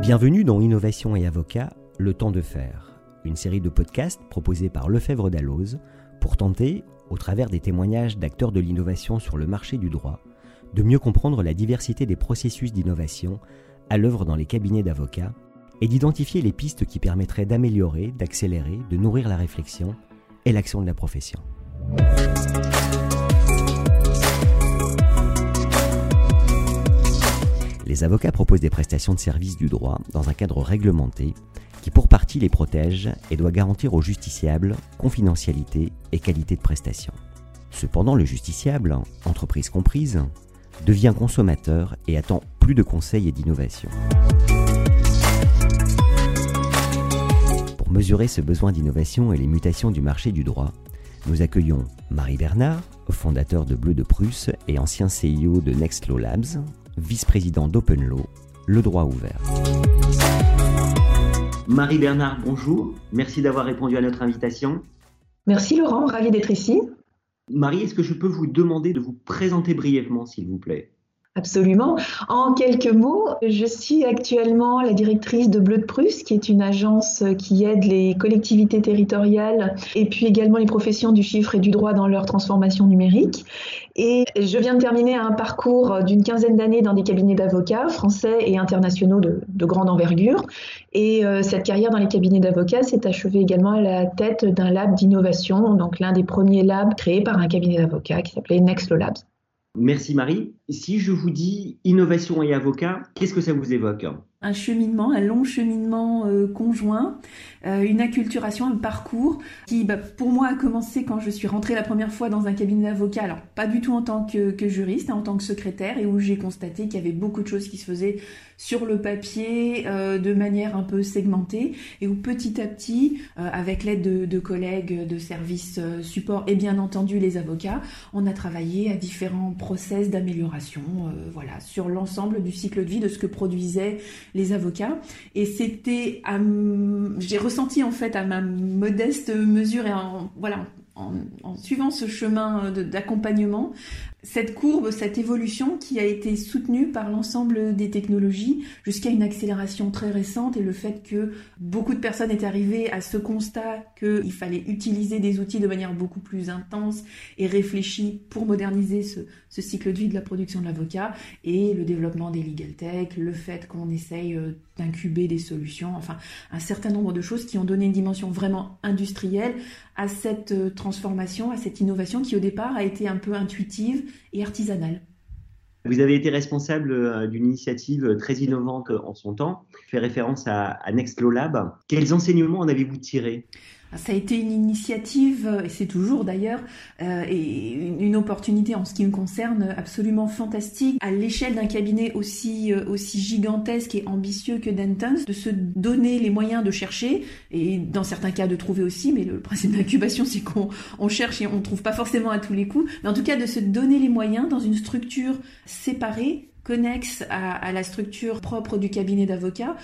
Bienvenue dans Innovation et Avocat, le temps de faire, une série de podcasts proposés par Lefebvre Dalloz pour tenter, au travers des témoignages d'acteurs de l'innovation sur le marché du droit, de mieux comprendre la diversité des processus d'innovation à l'œuvre dans les cabinets d'avocats et d'identifier les pistes qui permettraient d'améliorer, d'accélérer, de nourrir la réflexion et l'action de la profession. Les avocats proposent des prestations de services du droit dans un cadre réglementé qui pour partie les protège et doit garantir aux justiciables confidentialité et qualité de prestation. Cependant, le justiciable, entreprise comprise, devient consommateur et attend plus de conseils et d'innovation. Pour mesurer ce besoin d'innovation et les mutations du marché du droit, nous accueillons Marie Bernard, fondateur de Bleu de Prusse et ancien CEO de Nextlaw Labs, vice-président d'Openlaw, le droit ouvert. Marie Bernard, bonjour. Merci d'avoir répondu à notre invitation. Merci Laurent, ravi d'être ici. Marie, est-ce que je peux vous demander de vous présenter brièvement, s'il vous plaît? Absolument. En quelques mots, je suis actuellement la directrice de Bleu de Prusse, qui est une agence qui aide les collectivités territoriales et puis également les professions du chiffre et du droit dans leur transformation numérique. Et je viens de terminer un parcours d'une quinzaine d'années dans des cabinets d'avocats français et internationaux de, grande envergure. Et euh, cette carrière dans les cabinets d'avocats s'est achevée également à la tête d'un lab d'innovation, donc l'un des premiers labs créés par un cabinet d'avocats qui s'appelait Next Labs. Merci Marie. Si je vous dis innovation et avocat, qu'est-ce que ça vous évoque? Un cheminement, un long cheminement euh, conjoint, euh, une acculturation, un parcours qui, bah, pour moi, a commencé quand je suis rentrée la première fois dans un cabinet d'avocat. Alors, pas du tout en tant que, juriste, hein, en tant que secrétaire, et où j'ai constaté qu'il y avait beaucoup de choses qui se faisaient sur le papier euh, de manière un peu segmentée, et où petit à petit, avec l'aide de, de, collègues de services support et bien entendu les avocats, on a travaillé à différents process d'amélioration, voilà, sur l'ensemble du cycle de vie de ce que produisait les avocats. Et c'était, j'ai ressenti en fait à ma modeste mesure et voilà, en, en suivant ce chemin d'accompagnement, cette courbe, cette évolution qui a été soutenue par l'ensemble des technologies jusqu'à une accélération très récente et le fait que beaucoup de personnes étaient arrivées à ce constat qu'il fallait utiliser des outils de manière beaucoup plus intense et réfléchie pour moderniser ce, cycle de vie de la production de l'avocat et le développement des legal tech, le fait qu'on essaye euh, d'incuber des solutions, enfin un certain nombre de choses qui ont donné une dimension vraiment industrielle à cette euh, transformation, à cette innovation qui au départ a été un peu intuitive et artisanale. Vous avez été responsable euh, d'une initiative très innovante en son temps, fait référence à, Nextlaw Lab. Quels enseignements en avez-vous tiré ça a été une initiative, et c'est toujours d'ailleurs, euh, et une, opportunité en ce qui me concerne absolument fantastique, à l'échelle d'un cabinet aussi, euh, aussi gigantesque et ambitieux que Dentons, de se donner les moyens de chercher, et dans certains cas de trouver aussi, mais le principe d'incubation c'est qu'on on cherche et on trouve pas forcément à tous les coups, mais en tout cas de se donner les moyens dans une structure séparée connexe à, à, la structure propre du cabinet d'avocats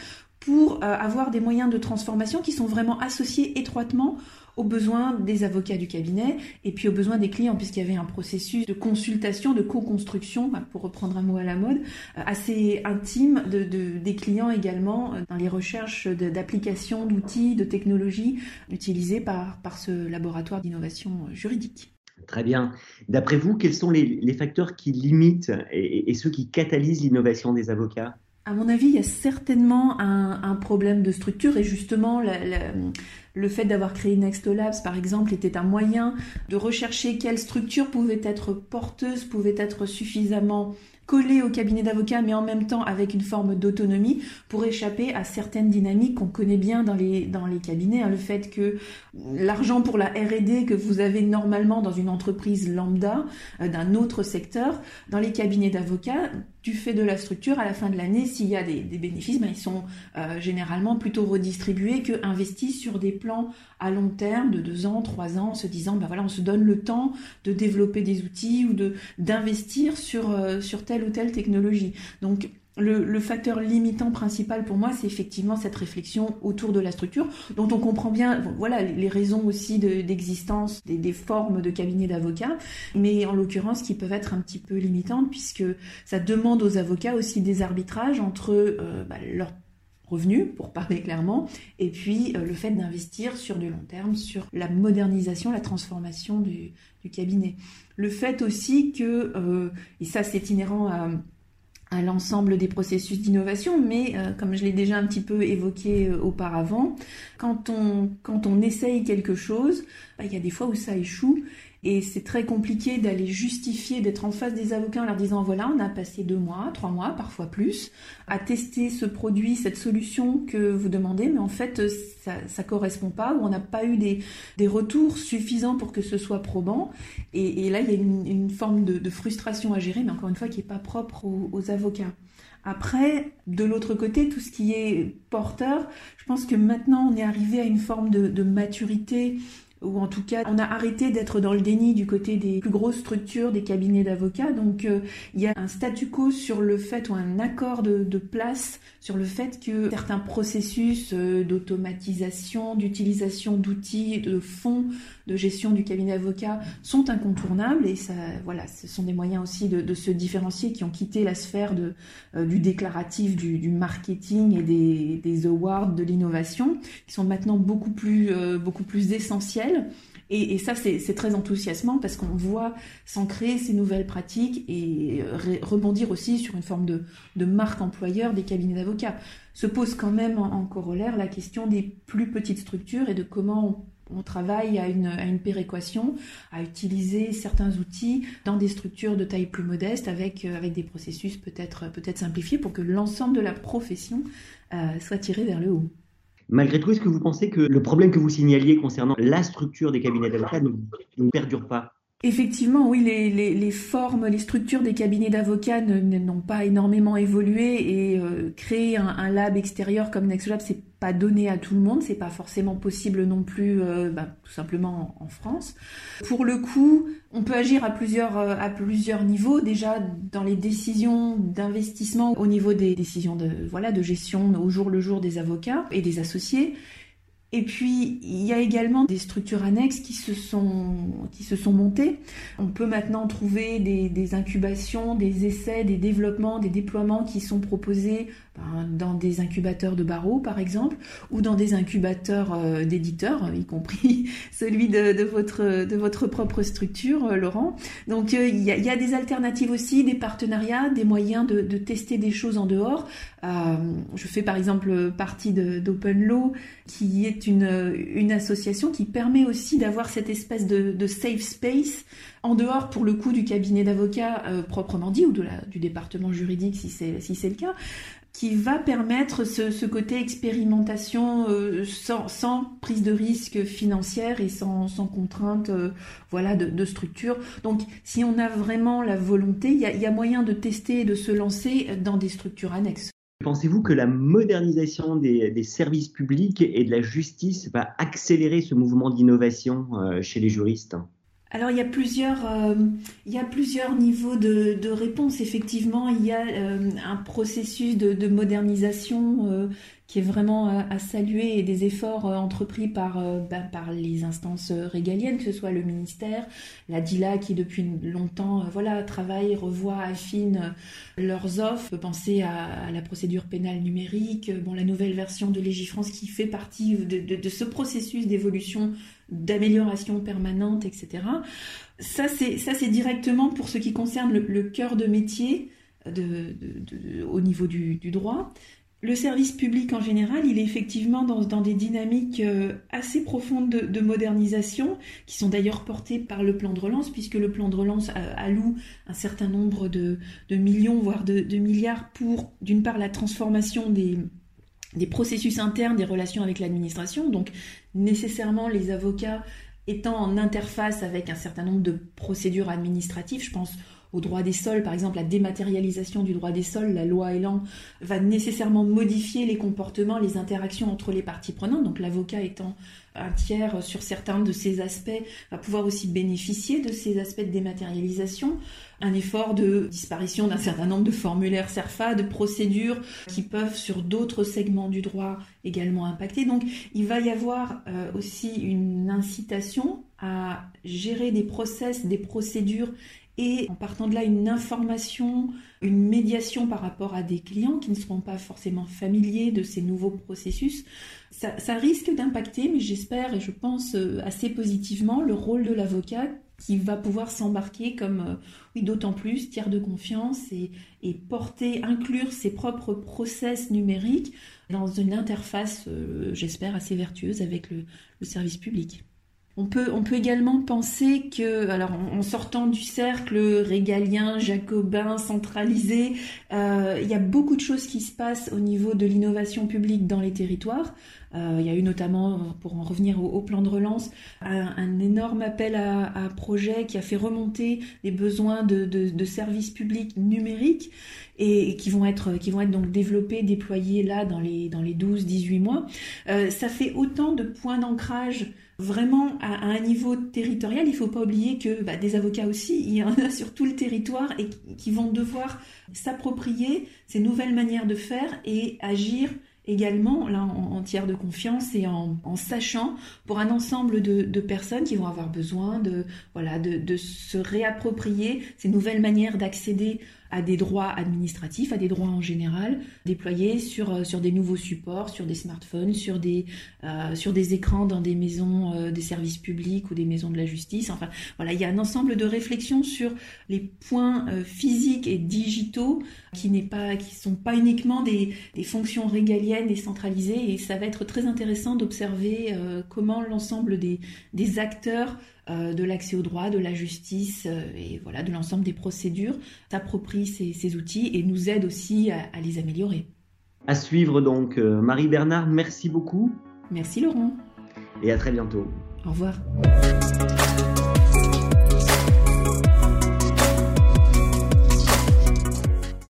pour euh, avoir des moyens de transformation qui sont vraiment associés étroitement aux besoins des avocats du cabinet et puis aux besoins des clients, puisqu'il y avait un processus de consultation, de co-construction, bah, pour reprendre un mot à la mode, euh, assez intime de, des clients également euh, dans les recherches d'applications, d'outils, de technologies utilisés par, par ce laboratoire d'innovation juridique. Très bien. D'après vous, quels sont les, facteurs qui limitent et ceux qui catalysent l'innovation des avocats? À mon avis, il y a certainement un, problème de structure et justement le fait d'avoir créé Next Labs, par exemple, était un moyen de rechercher quelle structure pouvait être porteuse, pouvait être suffisamment collé au cabinet d'avocat, mais en même temps avec une forme d'autonomie pour échapper à certaines dynamiques qu'on connaît bien dans les, dans les cabinets. Hein. Le fait que l'argent pour la R&D que vous avez normalement dans une entreprise lambda euh, d'un autre secteur, dans les cabinets d'avocats, du fait de la structure, à la fin de l'année, s'il y a des, bénéfices, ben, ils sont euh, généralement plutôt redistribués que investis sur des plans à long terme de deux ans, trois ans, en se disant, ben voilà, on se donne le temps de développer des outils ou de d'investir sur euh, sur telle ou telle technologie. Donc le, facteur limitant principal pour moi, c'est effectivement cette réflexion autour de la structure, dont on comprend bien, voilà, les raisons aussi d'existence des, formes de cabinets d'avocats, mais en l'occurrence qui peuvent être un petit peu limitantes puisque ça demande aux avocats aussi des arbitrages entre euh, bah, leur revenus, pour parler clairement, et puis le fait d'investir sur du long terme, sur la modernisation, la transformation du, du cabinet. Le fait aussi que, et ça c'est inhérent à à l'ensemble des processus d'innovation, mais euh, comme je l'ai déjà un petit peu évoqué euh, auparavant, quand on, quand essaye quelque chose, bah, il y a des fois où ça échoue, et c'est très compliqué d'aller justifier, d'être en face des avocats en leur disant voilà, on a passé deux mois, trois mois, parfois plus, à tester ce produit, cette solution que vous demandez, mais en fait, ça ne correspond pas, ou on n'a pas eu des, des, retours suffisants pour que ce soit probant. Et, là, il y a une, forme de, frustration à gérer, mais encore une fois, qui n'est pas propre aux, avocats. Après, de l'autre côté, tout ce qui est porteur, je pense que maintenant on est arrivé à une forme de, de maturité ou en tout cas on a arrêté d'être dans le déni du côté des plus grosses structures, des cabinets d'avocats. Donc euh, il y a un statu quo sur le fait ou un accord de, place sur le fait que certains processus euh, d'automatisation, d'utilisation d'outils, de fonds de gestion du cabinet d'avocats sont incontournables et ça, voilà, ce sont des moyens aussi de, se différencier qui ont quitté la sphère de, euh, du déclaratif, du, marketing et des, des awards de l'innovation, qui sont maintenant beaucoup plus, beaucoup plus essentiels. Et, ça, c'est très enthousiasmant parce qu'on voit s'ancrer ces nouvelles pratiques et rebondir aussi sur une forme de, de marque employeur des cabinets d'avocats. Se pose quand même en, corollaire la question des plus petites structures et de comment on, travaille à une, péréquation, à utiliser certains outils dans des structures de taille plus modeste avec, avec des processus peut-être peut, -être, simplifiés pour que l'ensemble de la profession euh, soit tiré vers le haut. Malgré tout, est-ce que vous pensez que le problème que vous signaliez concernant la structure des cabinets d'avocats ne, perdure pas? Effectivement, oui, les, formes, les structures des cabinets d'avocats n'ont pas énormément évolué et euh, créer un, lab extérieur comme NextLab, c'est pas donné à tout le monde, c'est pas forcément possible non plus, euh, bah, tout simplement en, France. Pour le coup, on peut agir à plusieurs euh, à plusieurs niveaux. Déjà dans les décisions d'investissement, au niveau des décisions de gestion au jour le jour des avocats et des associés. Et puis, il y a également des structures annexes qui se sont, qui se sont montées. On peut maintenant trouver des, incubations, des essais, des développements, des déploiements qui sont proposés ben, dans des incubateurs de barreaux par exemple, ou dans des incubateurs euh, d'éditeurs, y compris celui de, votre, de votre propre structure, euh, Laurent. Donc euh, il y, a, des alternatives aussi, des partenariats, des moyens de, tester des choses en dehors. je fais par exemple partie d'Open Law, qui est une, une association qui permet aussi d'avoir cette espèce de, safe space en dehors pour le coup du cabinet d'avocats proprement dit ou du département juridique si c'est si c'est le cas qui va permettre ce, côté expérimentation euh, sans, prise de risque financière et sans, contrainte euh, voilà, de, structure. Donc si on a vraiment la volonté, il y a, moyen de tester et de se lancer dans des structures annexes. Pensez-vous que la modernisation des, services publics et de la justice va accélérer ce mouvement d'innovation euh, chez les juristes? Alors il y a plusieurs, euh, il y a plusieurs niveaux de, réponse. Effectivement, il y a euh, un processus de, de modernisation qui est vraiment à, saluer et des efforts entrepris par, ben, par les instances régaliennes, que ce soit le ministère, la DILA qui depuis longtemps voilà, travaille, revoit, affine leurs offres. Penser à, la procédure pénale numérique, bon, la nouvelle version de Légifrance qui fait partie de, ce processus d'évolution d'amélioration permanente, etc. Ça, c'est ça, c'est directement pour ce qui concerne le, cœur de métier de, au niveau du, droit. Le service public en général, il est effectivement dans, des dynamiques euh, assez profondes de, modernisation, qui sont d'ailleurs portées par le plan de relance, puisque le plan de relance alloue un certain nombre de, millions, voire de milliards pour, d'une part, la transformation des processus internes des relations avec l'administration. Donc nécessairement les avocats étant en interface avec un certain nombre de procédures administratives, je pense au droit des sols, par exemple la dématérialisation du droit des sols, la loi Elan va nécessairement modifier les comportements, les interactions entre les parties prenantes. Donc l'avocat étant un tiers sur certains de ces aspects va pouvoir aussi bénéficier de ces aspects de dématérialisation. Un effort de disparition d'un certain nombre de formulaires CERFA, de procédures qui peuvent sur d'autres segments du droit également impacter. Donc il va y avoir euh, aussi une incitation à gérer des process, des procédures et en partant de là une information, une médiation par rapport à des clients qui ne seront pas forcément familiers de ces nouveaux processus, ça, risque d'impacter, mais j'espère et je pense euh, assez positivement, le rôle de l'avocat qui va pouvoir s'embarquer comme, euh, oui, d'autant plus, tiers de confiance et, porter, inclure ses propres process numériques dans une interface, euh, j'espère, assez vertueuse avec le service public. On peut, on peut également penser que, alors en, sortant du cercle régalien, jacobin, centralisé, euh, il y a beaucoup de choses qui se passent au niveau de l'innovation publique dans les territoires. Euh, il y a eu notamment, pour en revenir au, plan de relance, un, énorme appel à, à, projet qui a fait remonter les besoins de, de, services publics numériques et, qui vont être qui vont être donc développés, déployés là dans les dans les 12-18 mois. Euh, ça fait autant de points d'ancrage vraiment à, un niveau territorial. Il ne faut pas oublier que bah, des avocats aussi, il y en a sur tout le territoire et qui vont devoir s'approprier ces nouvelles manières de faire et agir également là en, tiers de confiance et en, sachant pour un ensemble de, personnes qui vont avoir besoin de voilà de, de se réapproprier ces nouvelles manières d'accéder à des droits administratifs, à des droits en général, déployés sur, euh, sur des nouveaux supports, sur des smartphones, sur des, euh, sur des écrans dans des maisons euh, des services publics ou des maisons de la justice. Enfin, voilà, il y a un ensemble de réflexions sur les points physiques et digitaux qui n'est pas, qui sont pas uniquement des, des, fonctions régaliennes décentralisées. Et ça va être très intéressant d'observer comment l'ensemble des, des acteurs de l'accès au droit, de la justice et voilà de l'ensemble des procédures s'approprient ces, outils et nous aident aussi à, à les améliorer. À suivre donc euh, Marie Bernard, merci beaucoup. Merci Laurent. Et à très bientôt. Au revoir.